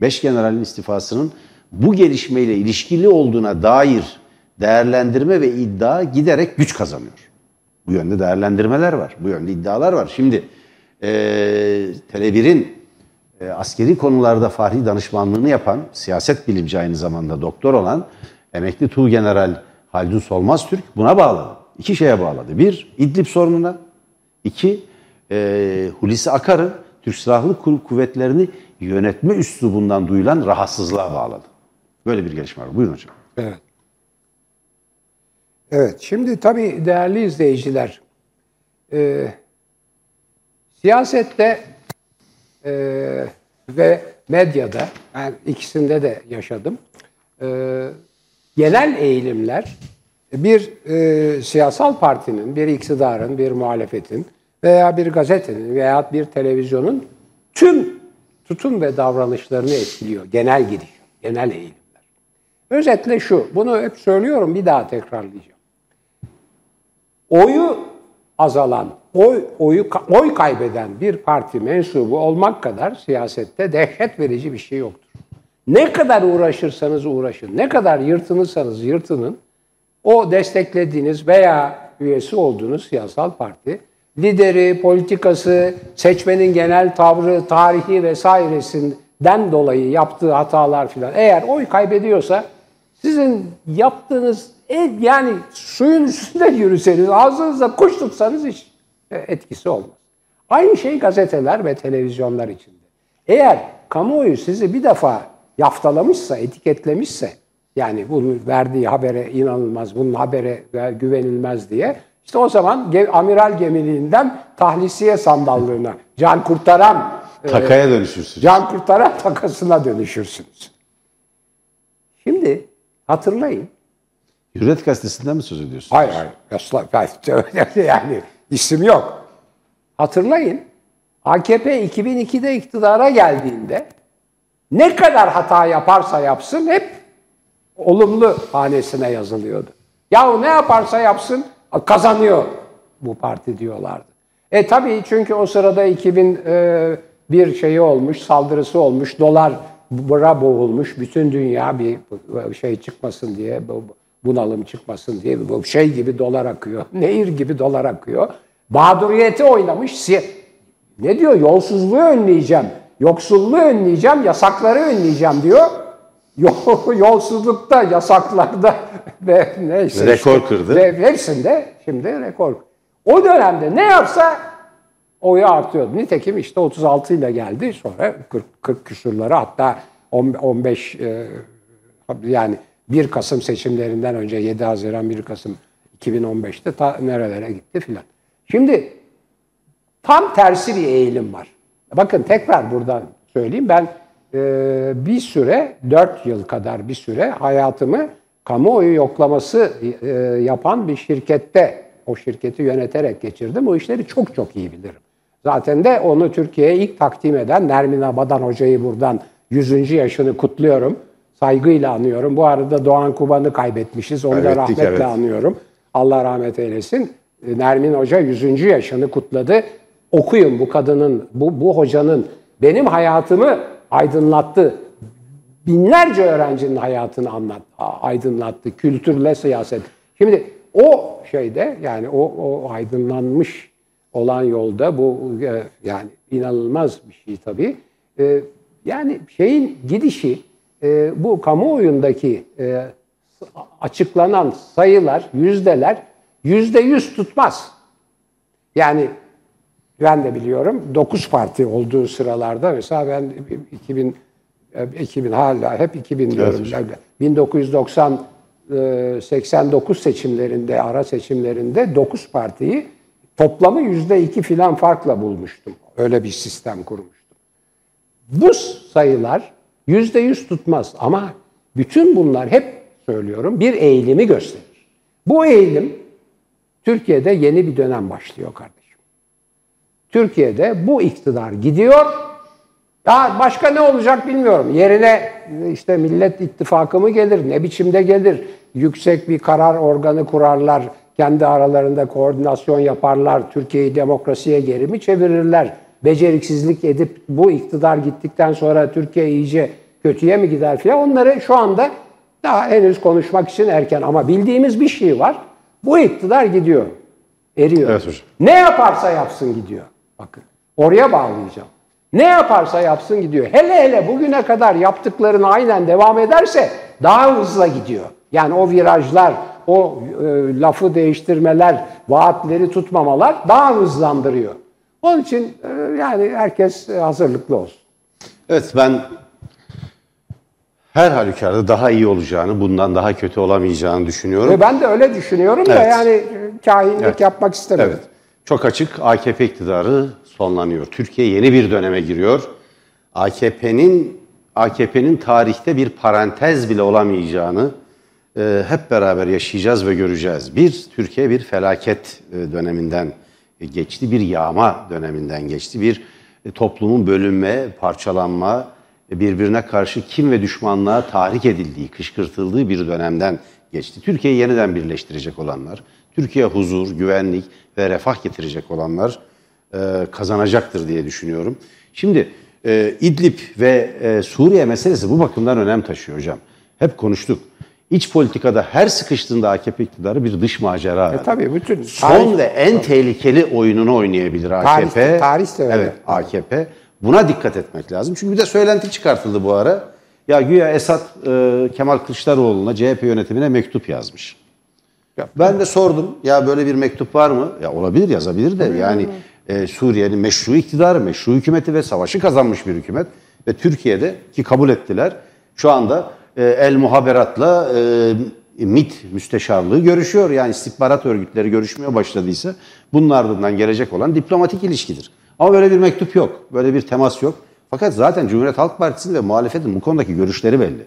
beş generalin istifasının bu gelişmeyle ilişkili olduğuna dair değerlendirme ve iddia giderek güç kazanıyor. Bu yönde değerlendirmeler var, bu yönde iddialar var. Şimdi e, Tele1'in e, askeri konularda fahri danışmanlığını yapan, siyaset bilimci aynı zamanda doktor olan emekli Tuğ General Haldun Solmaz Türk buna bağladı. İki şeye bağladı. Bir, İdlib sorununa. İki, e, Hulusi Akar'ın Türk Silahlı Kuvvetleri'ni yönetme üslubundan duyulan rahatsızlığa bağladı. Böyle bir gelişme var. Buyurun hocam. Evet. Evet, şimdi tabii değerli izleyiciler, e, siyasette e, ve medyada, ben ikisinde de yaşadım, e, genel eğilimler bir e, siyasal partinin, bir iktidarın, bir muhalefetin veya bir gazetenin veya bir televizyonun tüm tutum ve davranışlarını etkiliyor. Genel gidiş, genel eğilimler. Özetle şu, bunu hep söylüyorum bir daha tekrarlayacağım. Oyu azalan, oy, oyu, oy kaybeden bir parti mensubu olmak kadar siyasette dehşet verici bir şey yoktur. Ne kadar uğraşırsanız uğraşın, ne kadar yırtınırsanız yırtının, o desteklediğiniz veya üyesi olduğunuz siyasal parti, lideri, politikası, seçmenin genel tavrı, tarihi vesairesinden dolayı yaptığı hatalar filan eğer oy kaybediyorsa sizin yaptığınız yani suyun üstünde yürüseniz, ağzınızda kuş tutsanız hiç etkisi olmaz. Aynı şey gazeteler ve televizyonlar içinde. Eğer kamuoyu sizi bir defa yaftalamışsa, etiketlemişse, yani bunun verdiği habere inanılmaz, bunun habere güvenilmez diye, işte o zaman amiral gemiliğinden tahlisiye sandallığına, can kurtaran takaya e, dönüşürsünüz. Can kurtaran takasına dönüşürsünüz. Şimdi hatırlayın, Hürriyet Gazetesi'nden mi söz ediyorsunuz? Hayır hayır. Asla, yani isim yok. Hatırlayın. AKP 2002'de iktidara geldiğinde ne kadar hata yaparsa yapsın hep olumlu hanesine yazılıyordu. Yahu ne yaparsa yapsın kazanıyor bu parti diyorlardı. E tabii çünkü o sırada 2000 e, bir şeyi olmuş, saldırısı olmuş, dolar bura boğulmuş, bütün dünya bir şey çıkmasın diye bunalım çıkmasın diye bu şey gibi dolar akıyor. Nehir gibi dolar akıyor. Mağduriyeti oynamış. Ne diyor? Yolsuzluğu önleyeceğim. Yoksulluğu önleyeceğim. Yasakları önleyeceğim diyor. Yolsuzlukta, yasaklarda ve neyse. Rekor işte, kırdı. Ve hepsinde şimdi rekor. O dönemde ne yapsa oyu artıyordu. Nitekim işte 36 ile geldi. Sonra 40, 40 küsurları hatta 15 e, yani 1 Kasım seçimlerinden önce 7 Haziran 1 Kasım 2015'te ta nerelere gitti filan. Şimdi tam tersi bir eğilim var. Bakın tekrar buradan söyleyeyim ben e, bir süre 4 yıl kadar bir süre hayatımı kamuoyu yoklaması e, yapan bir şirkette o şirketi yöneterek geçirdim. O işleri çok çok iyi bilirim. Zaten de onu Türkiye'ye ilk takdim eden Nermin Abadan Hoca'yı buradan 100. yaşını kutluyorum saygıyla anıyorum. Bu arada Doğan Kuban'ı kaybetmişiz. Onu da rahmetle evet. anıyorum. Allah rahmet eylesin. E, Nermin Hoca 100. yaşını kutladı. Okuyun bu kadının, bu, bu hocanın benim hayatımı aydınlattı. Binlerce öğrencinin hayatını anlat, aydınlattı. Kültürle siyaset. Şimdi o şeyde yani o, o aydınlanmış olan yolda bu e, yani inanılmaz bir şey tabii. E, yani şeyin gidişi e, bu kamuoyundaki e, açıklanan sayılar, yüzdeler yüzde yüz tutmaz. Yani ben de biliyorum 9 parti olduğu sıralarda mesela ben 2000 2000 hala hep 2000 diyorum. Evet. 1990 89 seçimlerinde, ara seçimlerinde 9 partiyi toplamı yüzde iki filan farkla bulmuştum. Öyle bir sistem kurmuştum. Bu sayılar Yüzde yüz tutmaz ama bütün bunlar hep söylüyorum bir eğilimi gösterir. Bu eğilim Türkiye'de yeni bir dönem başlıyor kardeşim. Türkiye'de bu iktidar gidiyor. Ya başka ne olacak bilmiyorum. Yerine işte Millet İttifakı mı gelir, ne biçimde gelir? Yüksek bir karar organı kurarlar, kendi aralarında koordinasyon yaparlar, Türkiye'yi demokrasiye geri mi çevirirler? beceriksizlik edip bu iktidar gittikten sonra Türkiye iyice kötüye mi gider filan onları şu anda daha henüz konuşmak için erken ama bildiğimiz bir şey var. Bu iktidar gidiyor. Eriyor. Evet hocam. Ne yaparsa yapsın gidiyor. Bakın oraya bağlayacağım. Ne yaparsa yapsın gidiyor. Hele hele bugüne kadar yaptıklarını aynen devam ederse daha hızlı gidiyor. Yani o virajlar, o e, lafı değiştirmeler, vaatleri tutmamalar daha hızlandırıyor. Onun için e, yani herkes hazırlıklı olsun. Evet ben her halükarda daha iyi olacağını, bundan daha kötü olamayacağını düşünüyorum. Ve ben de öyle düşünüyorum da Evet. yani kahinlik yapmak istemedim. Evet. Çok açık AKP iktidarı sonlanıyor. Türkiye yeni bir döneme giriyor. AKP'nin AKP'nin tarihte bir parantez bile olamayacağını e, hep beraber yaşayacağız ve göreceğiz. Bir, Türkiye bir felaket e, döneminden geçti, bir yağma döneminden geçti. Bir e, toplumun bölünme, parçalanma, e, birbirine karşı kim ve düşmanlığa tahrik edildiği, kışkırtıldığı bir dönemden geçti. Türkiye'yi yeniden birleştirecek olanlar, Türkiye huzur, güvenlik ve refah getirecek olanlar e, kazanacaktır diye düşünüyorum. Şimdi e, İdlib ve e, Suriye meselesi bu bakımdan önem taşıyor hocam. Hep konuştuk. İç politikada her sıkıştığında AKP iktidarı bir dış macera. E tabii bütün Son tarih- ve en tehlikeli oyununu oynayabilir AKP. Tarih- tarih de öyle. Evet AKP. Buna dikkat etmek lazım. Çünkü bir de söylenti çıkartıldı bu ara. Ya güya Esat e, Kemal Kılıçdaroğlu'na CHP yönetimine mektup yazmış. Ben de sordum ya böyle bir mektup var mı? Ya olabilir yazabilir de yani e, Suriye'nin meşru iktidarı, meşru hükümeti ve savaşı kazanmış bir hükümet. Ve Türkiye'de ki kabul ettiler şu anda e, El Muhaberat'la e, MİT müsteşarlığı görüşüyor. Yani istihbarat örgütleri görüşmeye başladıysa bunun ardından gelecek olan diplomatik ilişkidir. Ama böyle bir mektup yok, böyle bir temas yok. Fakat zaten Cumhuriyet Halk Partisi'nin ve muhalefetin bu konudaki görüşleri belli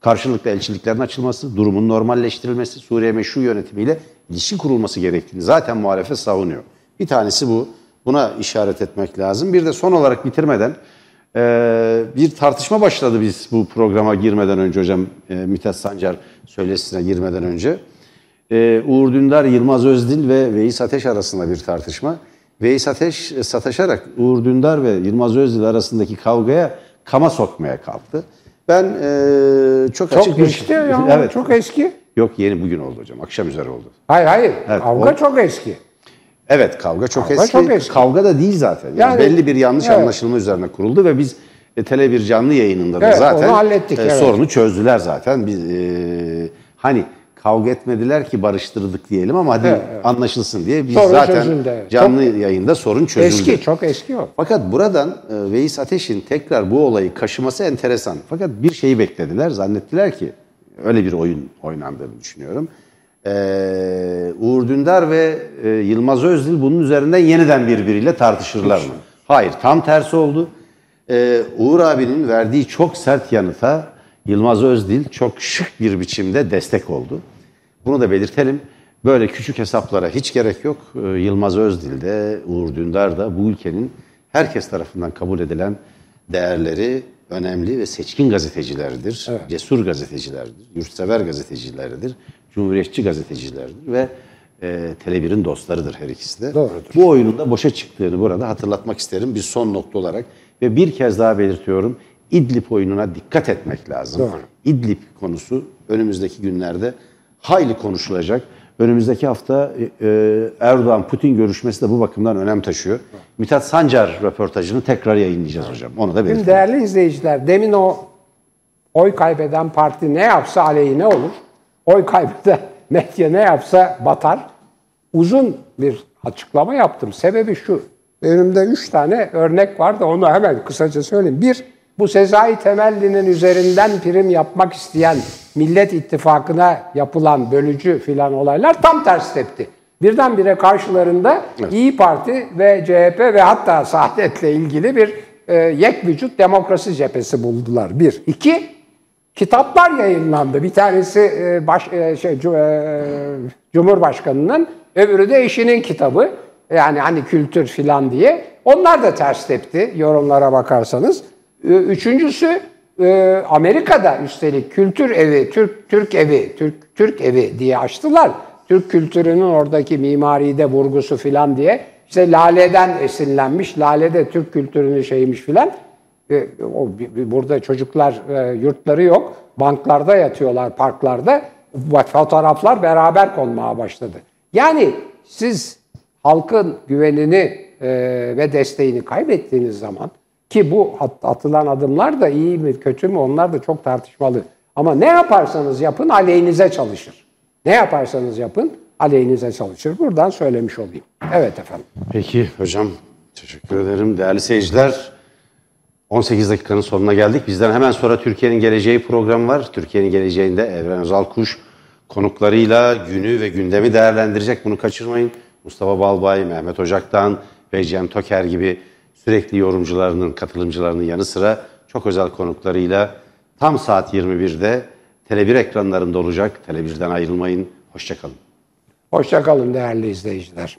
karşılıklı elçiliklerin açılması, durumun normalleştirilmesi, Suriye meşru yönetimiyle ilişki kurulması gerektiğini zaten muhalefet savunuyor. Bir tanesi bu. Buna işaret etmek lazım. Bir de son olarak bitirmeden e, bir tartışma başladı biz bu programa girmeden önce hocam e, Mithat Sancar söylesine girmeden önce. E, Uğur Dündar, Yılmaz Özdil ve Veys Ateş arasında bir tartışma. Veys Ateş sataşarak Uğur Dündar ve Yılmaz Özdil arasındaki kavgaya kama sokmaya kalktı. Ben e, çok, Çok açık bir geçti ya. Evet. Çok eski. Yok yeni bugün oldu hocam. Akşam üzere oldu. Hayır hayır. Evet, Kavga o- çok eski. Evet kavga çok Kavga eski. çok eski. Kavga da değil zaten. Yani Yani- belli bir yanlış Evet. anlaşılma üzerine kuruldu ve biz e, Tele 1 canlı yayınında da Evet, zaten onu hallettik, e, evet. sorunu çözdüler zaten. Biz e, hani kavga etmediler ki barıştırdık diyelim ama hadi Evet, evet. anlaşılsın diye biz Sorun zaten çözüldü, canlı yayında sorun çözüldü. Eski, çok eski o. Fakat buradan e, Veys Ateş'in tekrar bu olayı kaşıması enteresan. Fakat bir şeyi beklediler. Zannettiler ki öyle bir oyun oynandığını düşünüyorum. E, Uğur Dündar ve e, Yılmaz Özdil bunun üzerinden yeniden birbiriyle tartışırlar mı? Hayır, tam tersi oldu. E, Uğur abinin verdiği çok sert yanıta Yılmaz Özdil çok şık bir biçimde destek oldu. Bunu da belirtelim. Böyle küçük hesaplara hiç gerek yok. Ee, Yılmaz Özdil de, Uğur Dündar da bu ülkenin herkes tarafından kabul edilen değerleri önemli ve seçkin gazetecileridir. Cesur gazetecilerdir, yurtsever gazetecileridir, cumhuriyetçi gazetecilerdir ve e, Tele1'in dostlarıdır her ikisi de. Doğrudur. Bu oyunun da boşa çıktığını burada hatırlatmak isterim bir son nokta olarak. Ve bir kez daha belirtiyorum, İdlib oyununa dikkat etmek lazım. Doğru. İdlib konusu önümüzdeki günlerde hayli konuşulacak. Önümüzdeki hafta e, Erdoğan-Putin görüşmesi de bu bakımdan önem taşıyor. Mithat Sancar röportajını tekrar yayınlayacağız hocam. Onu da belirtelim. değerli izleyiciler, demin o oy kaybeden parti ne yapsa aleyhine olur. Oy kaybeden medya ne yapsa batar. Uzun bir açıklama yaptım. Sebebi şu. Önümde üç tane örnek var da onu hemen kısaca söyleyeyim. Bir, bu Sezai Temelli'nin üzerinden prim yapmak isteyen Millet İttifakı'na yapılan bölücü filan olaylar tam ters tepti. Birdenbire karşılarında İyi Parti ve CHP ve hatta Saadet'le ilgili bir e, yek vücut demokrasi cephesi buldular. Bir. İki, kitaplar yayınlandı. Bir tanesi e, baş, e, şey, e, Cumhurbaşkanı'nın, öbürü de eşinin kitabı. Yani hani kültür filan diye. Onlar da ters tepti yorumlara bakarsanız. E, Üçüncüsü e, Amerika'da üstelik kültür evi, Türk Türk evi, Türk Türk evi diye açtılar. Türk kültürünün oradaki mimaride vurgusu filan diye. İşte Lale'den esinlenmiş. Lale de Türk kültürünün şeymiş filan. Burada çocuklar e, yurtları yok. Banklarda yatıyorlar, parklarda. Fotoğraflar beraber konmaya başladı. Yani siz halkın güvenini e, ve desteğini kaybettiğiniz zaman ki bu at- atılan adımlar da iyi mi kötü mü onlar da çok tartışmalı. Ama ne yaparsanız yapın aleyhinize çalışır. Ne yaparsanız yapın aleyhinize çalışır. Buradan söylemiş olayım. Evet efendim. Peki hocam teşekkür ederim. Değerli seyirciler 18 dakikanın sonuna geldik. Bizden hemen sonra Türkiye'nin Geleceği programı var. Türkiye'nin Geleceği'nde Evren Özal Kuş konuklarıyla günü ve gündemi değerlendirecek. Bunu kaçırmayın. Mustafa Balbay, Mehmet Ocak'tan ve Cem Toker gibi sürekli yorumcularının, katılımcılarının yanı sıra çok özel konuklarıyla tam saat 21'de Tele1 ekranlarında olacak. Tele1'den ayrılmayın. Hoşçakalın. Hoşçakalın değerli izleyiciler.